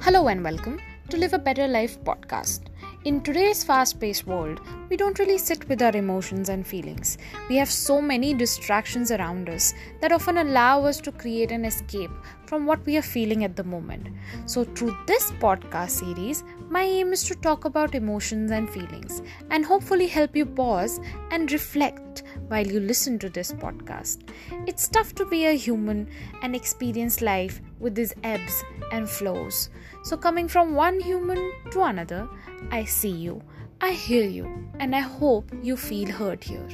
Hello and welcome to Live a Better Life podcast. In today's fast paced world, we don't really sit with our emotions and feelings. We have so many distractions around us that often allow us to create an escape from what we are feeling at the moment. So, through this podcast series, my aim is to talk about emotions and feelings and hopefully help you pause and reflect while you listen to this podcast. It's tough to be a human and experience life with these ebbs and flows. So, coming from one human to another, I see you, I hear you, and I hope you feel heard here.